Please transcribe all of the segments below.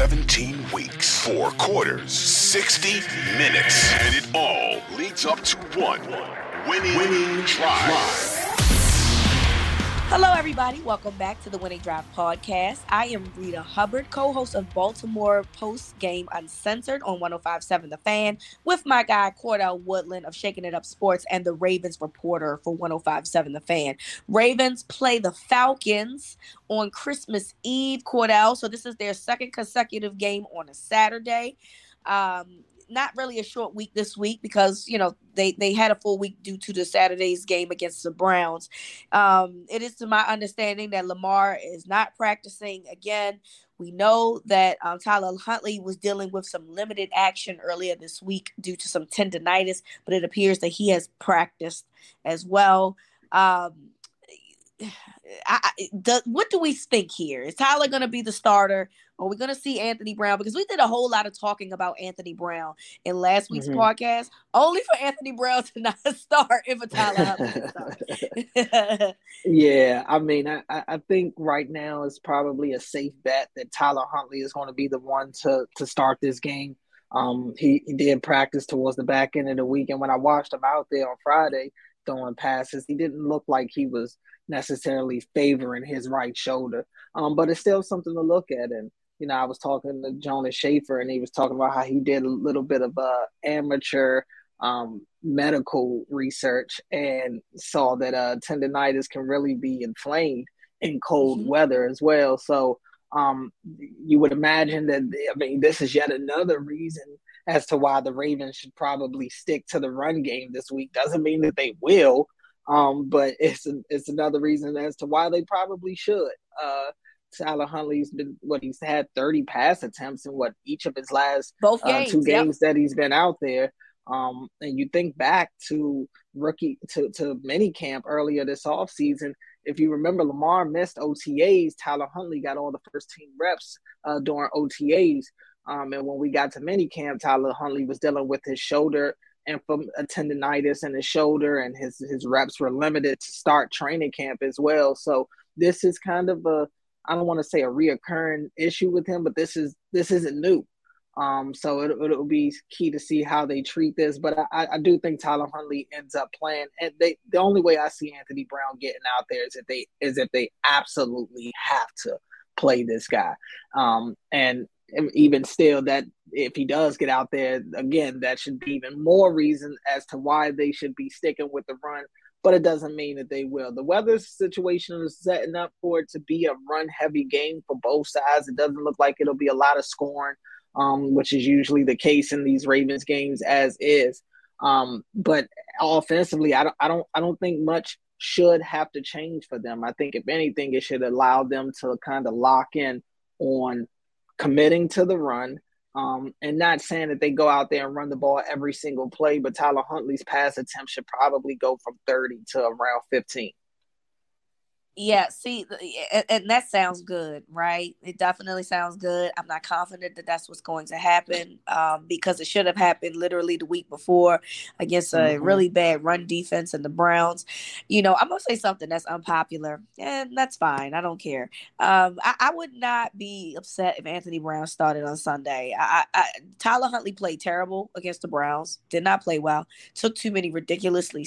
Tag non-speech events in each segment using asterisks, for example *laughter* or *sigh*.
17 weeks, four quarters, 60 minutes, and it all leads up to one winning, winning drive. Hello, everybody. Welcome back to the Winning Drive podcast. I am Rita Hubbard, co host of Baltimore Post Game Uncensored on 1057 The Fan, with my guy Cordell Woodland of Shaking It Up Sports and the Ravens reporter for 1057 The Fan. Ravens play the Falcons on Christmas Eve, Cordell. So, this is their second consecutive game on a Saturday. Um, not really a short week this week because you know they they had a full week due to the Saturday's game against the Browns. Um, it is to my understanding that Lamar is not practicing again. We know that um, Tyler Huntley was dealing with some limited action earlier this week due to some tendonitis, but it appears that he has practiced as well. Um, I, the, what do we think here? Is Tyler going to be the starter? Are we going to see Anthony Brown? Because we did a whole lot of talking about Anthony Brown in last week's mm-hmm. podcast, only for Anthony Brown *laughs* to not start if a Tyler *laughs* yeah, I mean, I, I think right now is probably a safe bet that Tyler Huntley is going to be the one to to start this game. Um, he, he did practice towards the back end of the week, and when I watched him out there on Friday throwing passes, he didn't look like he was necessarily favoring his right shoulder. Um, but it's still something to look at, and you know, I was talking to Jonas Shaffer and he was talking about how he did a little bit of uh, amateur um, medical research and saw that uh, tendonitis can really be inflamed in cold mm-hmm. weather as well. So um, you would imagine that, I mean, this is yet another reason as to why the Ravens should probably stick to the run game this week. Doesn't mean that they will, um, but it's, it's another reason as to why they probably should. Uh, Tyler Huntley's been what he's had 30 pass attempts in what each of his last both games, uh, two games yep. that he's been out there. Um, and you think back to rookie to to mini camp earlier this offseason. If you remember, Lamar missed OTAs. Tyler Huntley got all the first team reps uh, during OTAs. Um, and when we got to mini camp, Tyler Huntley was dealing with his shoulder and from a tendonitis in his shoulder, and his his reps were limited to start training camp as well. So this is kind of a I don't want to say a reoccurring issue with him, but this is this isn't new. Um, so it, it'll be key to see how they treat this. But I, I do think Tyler Huntley ends up playing. And they the only way I see Anthony Brown getting out there is if they is if they absolutely have to play this guy. Um, and even still, that if he does get out there again, that should be even more reason as to why they should be sticking with the run but it doesn't mean that they will. The weather situation is setting up for it to be a run heavy game for both sides. It doesn't look like it'll be a lot of scoring, um, which is usually the case in these Ravens games as is. Um, but offensively, I don't, I don't, I don't think much should have to change for them. I think if anything, it should allow them to kind of lock in on committing to the run um, and not saying that they go out there and run the ball every single play, but Tyler Huntley's pass attempt should probably go from 30 to around 15. Yeah, see, and that sounds good, right? It definitely sounds good. I'm not confident that that's what's going to happen um, because it should have happened literally the week before against a mm-hmm. really bad run defense and the Browns. You know, I'm gonna say something that's unpopular, and that's fine. I don't care. Um, I, I, would not be upset if Anthony Brown started on Sunday. I, I, Tyler Huntley played terrible against the Browns. Did not play well. Took too many ridiculously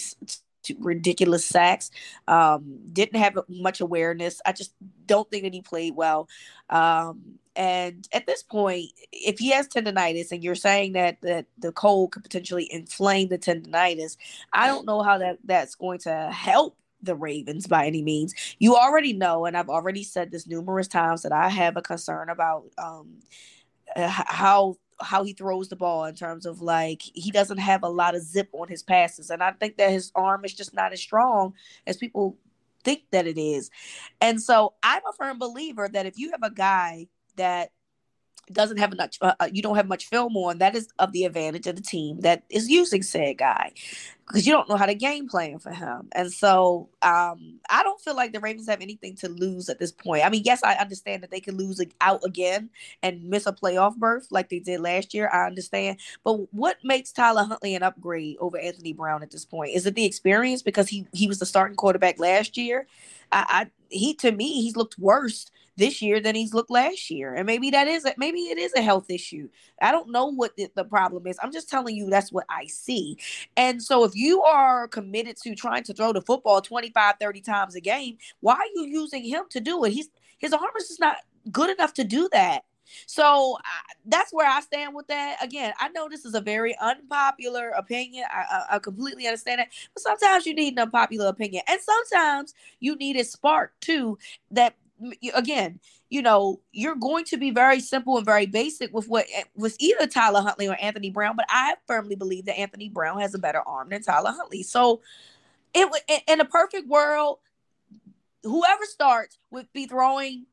ridiculous sacks. Um, didn't have much awareness. I just don't think that he played well. Um, and at this point, if he has tendonitis and you're saying that, that the cold could potentially inflame the tendonitis, I don't know how that, that's going to help the Ravens by any means. You already know, and I've already said this numerous times, that I have a concern about um, how how he throws the ball in terms of like he doesn't have a lot of zip on his passes. And i think that his arm is just not as strong as people think that it is. And so i'm a firm believer that if you have a guy that doesn't have much uh, uh, you don't have much film on that is of the advantage of the team that is using said guy because you don't know how to game plan for him. And so um, i don't feel like the ravens have anything to lose at this point. I mean yes i understand that they could lose out again and miss a playoff berth like they did last year i understand. But what makes tyler huntley an upgrade over anthony brown at this point? Is it the experience because he he was the starting quarterback last year? I, I he to me he's looked worse this year than he's looked last year. And maybe that is a, maybe it is a health issue. I don't know what the, the problem is. I'm just telling you that's what I see. And so if you are committed to trying to throw the football 25, 30 times a game, why are you using him to do it? He's his arm is just not good enough to do that. So that's where I stand with that. Again, I know this is a very unpopular opinion. I, I, I, completely understand it. But sometimes you need an unpopular opinion. And sometimes you need a spark too that again, you know, you're going to be very simple and very basic with what eh, with either Tyler Huntley or Anthony Brown, but I firmly believe that Anthony Brown has a better arm than Tyler Huntley. So it in a perfect world, whoever starts would be throwing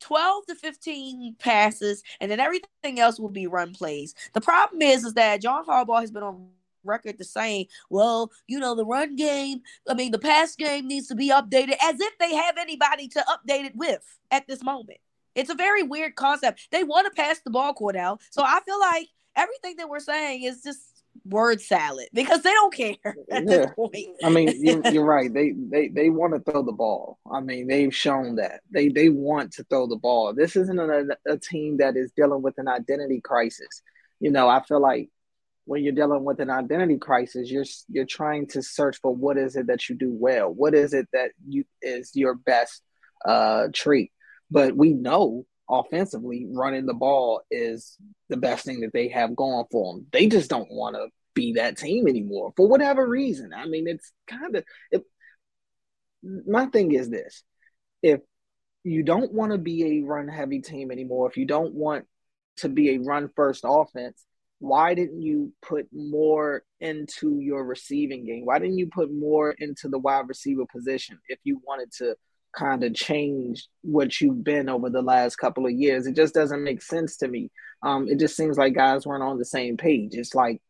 12 to 15 passes, and then everything else will be run plays. The problem is, is that John Harbaugh has been on record to saying, well, you know, the run game, I mean, the pass game needs to be updated as if they have anybody to update it with at this moment. It's a very weird concept. They want to pass the ball, Cordell. So I feel like everything that we're saying is just word salad because they don't care *laughs* yeah. I mean, you're, you're, right. They they they want to throw the ball. I mean, they've shown that they they want to throw the ball. This isn't a, a team that is dealing with an identity crisis. You know, I feel like when you're dealing with an identity crisis, you're you're trying to search for what is it that you do well. What is it that you is your best uh, trait? But we know offensively, running the ball is the best thing that they have going for them. They just don't want to be that team anymore for whatever reason. I mean, it's kind of it, my thing is this: if you don't want to be a run heavy team anymore, if you don't want to be a run first offense, why didn't you put more into your receiving game? Why didn't you put more into the wide receiver position if you wanted to kind of change what you've been over the last couple of years. It just doesn't make sense to me. Um, it just seems like guys weren't on the same page. It's like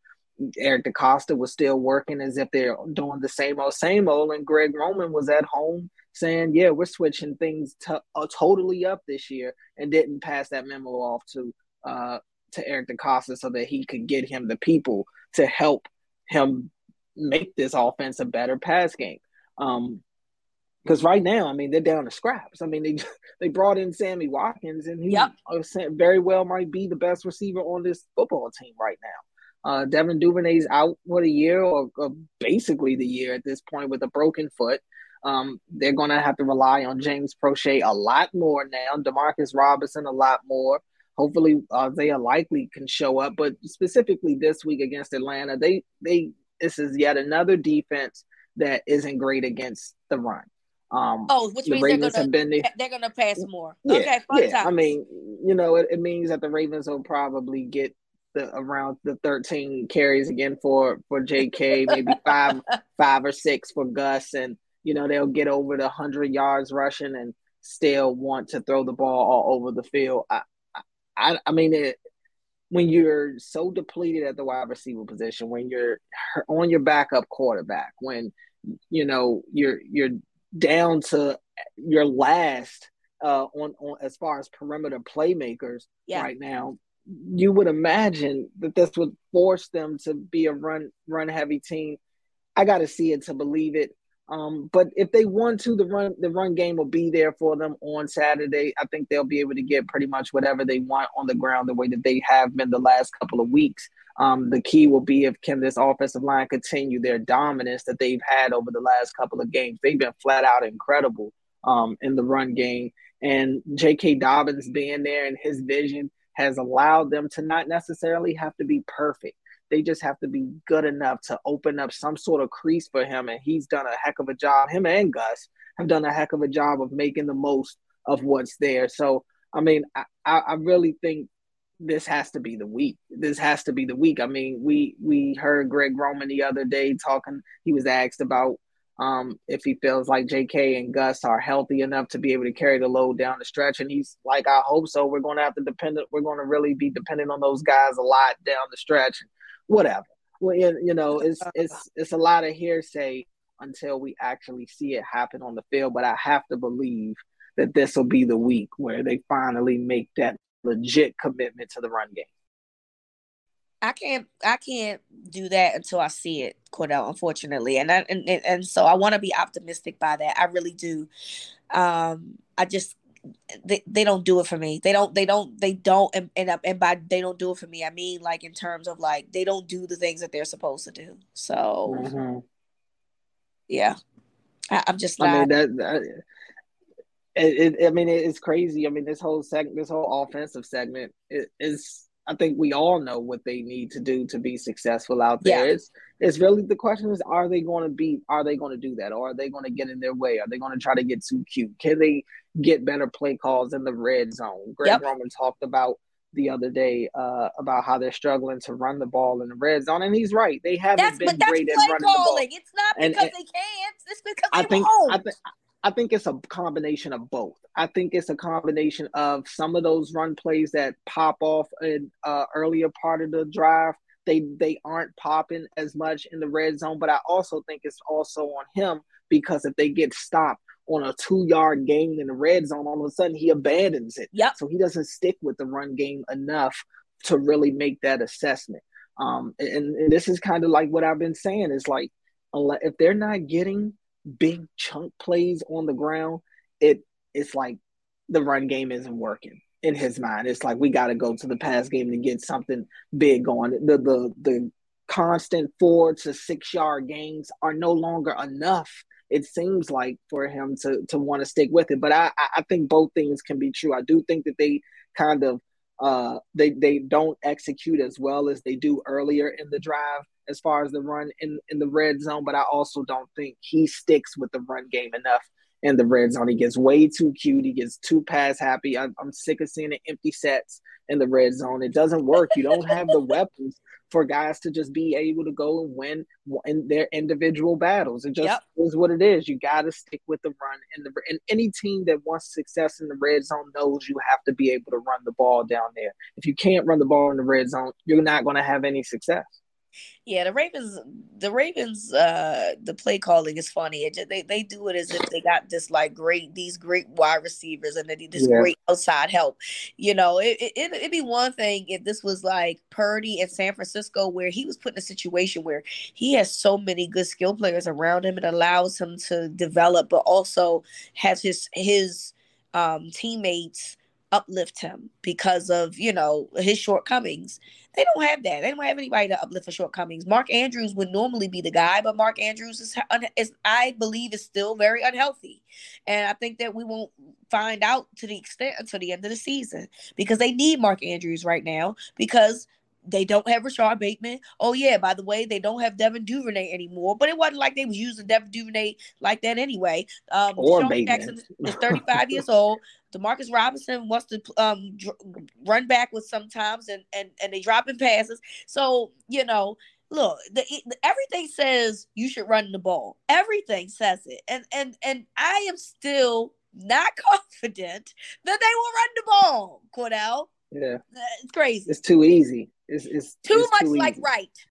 Eric DeCosta was still working as if they're doing the same old, same old, and Greg Roman was at home saying, "Yeah, we're switching things to, uh, totally up this year," and didn't pass that memo off to uh, to Eric DeCosta so that he could get him the people to help him make this offense a better pass game. Um, because right now, I mean, they're down to scraps. I mean, they *laughs* they brought in Sammy Watkins, and he yep. very well might be the best receiver on this football team right now. Uh, Devin Duvernay's out for the year, or, or, basically the year at this point, with a broken foot. Um, they're going to have to rely on James Proche a lot more now. Demarcus Robinson a lot more. Hopefully, Isaiah Likely can show up, but specifically this week against Atlanta, they they this is yet another defense that isn't great against the run. Um, oh, which the means Ravens they're gonna, been, they're gonna pass more. Yeah, okay, yeah. Times. I mean, you know, it, it, means that the Ravens will probably get the around the 13 carries again for for JK, maybe *laughs* five five or six for Gus, and you know they'll get over the hundred yards rushing and still want to throw the ball all over the field. I I, I mean it. When you're so depleted at the wide receiver position, when you're on your backup quarterback, when you know you're you're down to your last uh, on, on as far as perimeter playmakers yeah. right now, you would imagine that this would force them to be a run run heavy team. I got to see it to believe it. Um, but if they want to, the run the run game will be there for them on Saturday. I think they'll be able to get pretty much whatever they want on the ground the way that they have been the last couple of weeks. Um, the key will be if can this offensive line continue their dominance that they've had over the last couple of games. They've been flat out incredible um, in the run game, and J.K. Dobbins being there and his vision has allowed them to not necessarily have to be perfect. They just have to be good enough to open up some sort of crease for him, and he's done a heck of a job. Him and Gus have done a heck of a job of making the most of what's there. So, I mean, I, I really think this has to be the week. This has to be the week. I mean, we we heard Greg Roman the other day talking. He was asked about um, if he feels like J.K. and Gus are healthy enough to be able to carry the load down the stretch, and he's like, "I hope so. We're going to have to depend. We're going to really be dependent on those guys a lot down the stretch. Whatever. Well, you know, it's it's it's a lot of hearsay until we actually see it happen on the field. But I have to believe that this will be the week where they finally make that legit commitment to the run game. I can't I can't do that until I see it, Cordell, unfortunately. And I, and, and so I want to be optimistic by that. I really do. Um I just they, they don't do it for me. They don't they don't they don't and, and and by they don't do it for me, I mean like in terms of like they don't do the things that they're supposed to do. So mm-hmm. yeah, I, am just not. I mean that, that it, it, I mean it's crazy. I mean this whole segment, this whole offensive segment is I think we all know what they need to do to be successful out there. Yeah. It's it's really the question is are they going to be are they going to do that or are they going to get in their way? Are they going to try to get too cute? Can they get better play calls in the red zone? Greg yep. Roman talked about the other day uh, about how they're struggling to run the ball in the red zone, and he's right. They haven't that's, been great at running calling. the ball. It's not because and, they can't. It's because I think, I think I think it's a combination of both. I think it's a combination of some of those run plays that pop off in uh, earlier part of the drive. They they aren't popping as much in the red zone, but I also think it's also on him because if they get stopped on a two yard gain in the red zone, all of a sudden he abandons it. Yep. So he doesn't stick with the run game enough to really make that assessment. Um, and, and this is kind of like what I've been saying is like, if they're not getting big chunk plays on the ground, it it's like the run game isn't working in his mind. It's like we got to go to the pass game to get something big going. The the the constant four to six yard gains are no longer enough. It seems like for him to to want to stick with it. But I I think both things can be true. I do think that they kind of uh they they don't execute as well as they do earlier in the drive as far as the run in, in the red zone, but I also don't think he sticks with the run game enough in the red zone. He gets way too cute. He gets too pass happy. I'm, I'm sick of seeing the empty sets in the red zone. It doesn't work. You don't have the weapons for guys to just be able to go and win in their individual battles. It just yep. is what it is. You got to stick with the run. And the and any team that wants success in the red zone knows you have to be able to run the ball down there. If you can't run the ball in the red zone, you're not going to have any success. Yeah, the Ravens, the Ravens, uh, the play calling is funny. It just, they they do it as if they got this like great these great wide receivers and they this yeah. great outside help. You know, it, it it'd be one thing if this was like Purdy in San Francisco, where he was put in a situation where he has so many good skill players around him, it allows him to develop, but also has his his um, teammates uplift him because of you know his shortcomings. They don't have that. They don't have anybody to uplift for shortcomings. Mark Andrews would normally be the guy, but Mark Andrews is, is I believe is still very unhealthy, and I think that we won't find out to the extent until the end of the season because they need Mark Andrews right now because they don't have Rashod Bateman. Oh yeah, by the way, they don't have Devin Duvernay anymore. But it wasn't like they was using Devin Duvernay like that anyway. Um, DeSean Jackson is 35 years old. Demarcus Robinson wants to um dr- run back with sometimes, and and and they dropping passes. So you know. Look, the, the, everything says you should run the ball. Everything says it, and and and I am still not *laughs* confident that they will run the ball, Cordell. Yeah, it's crazy. It's too easy. It's, it's too it's much too like right.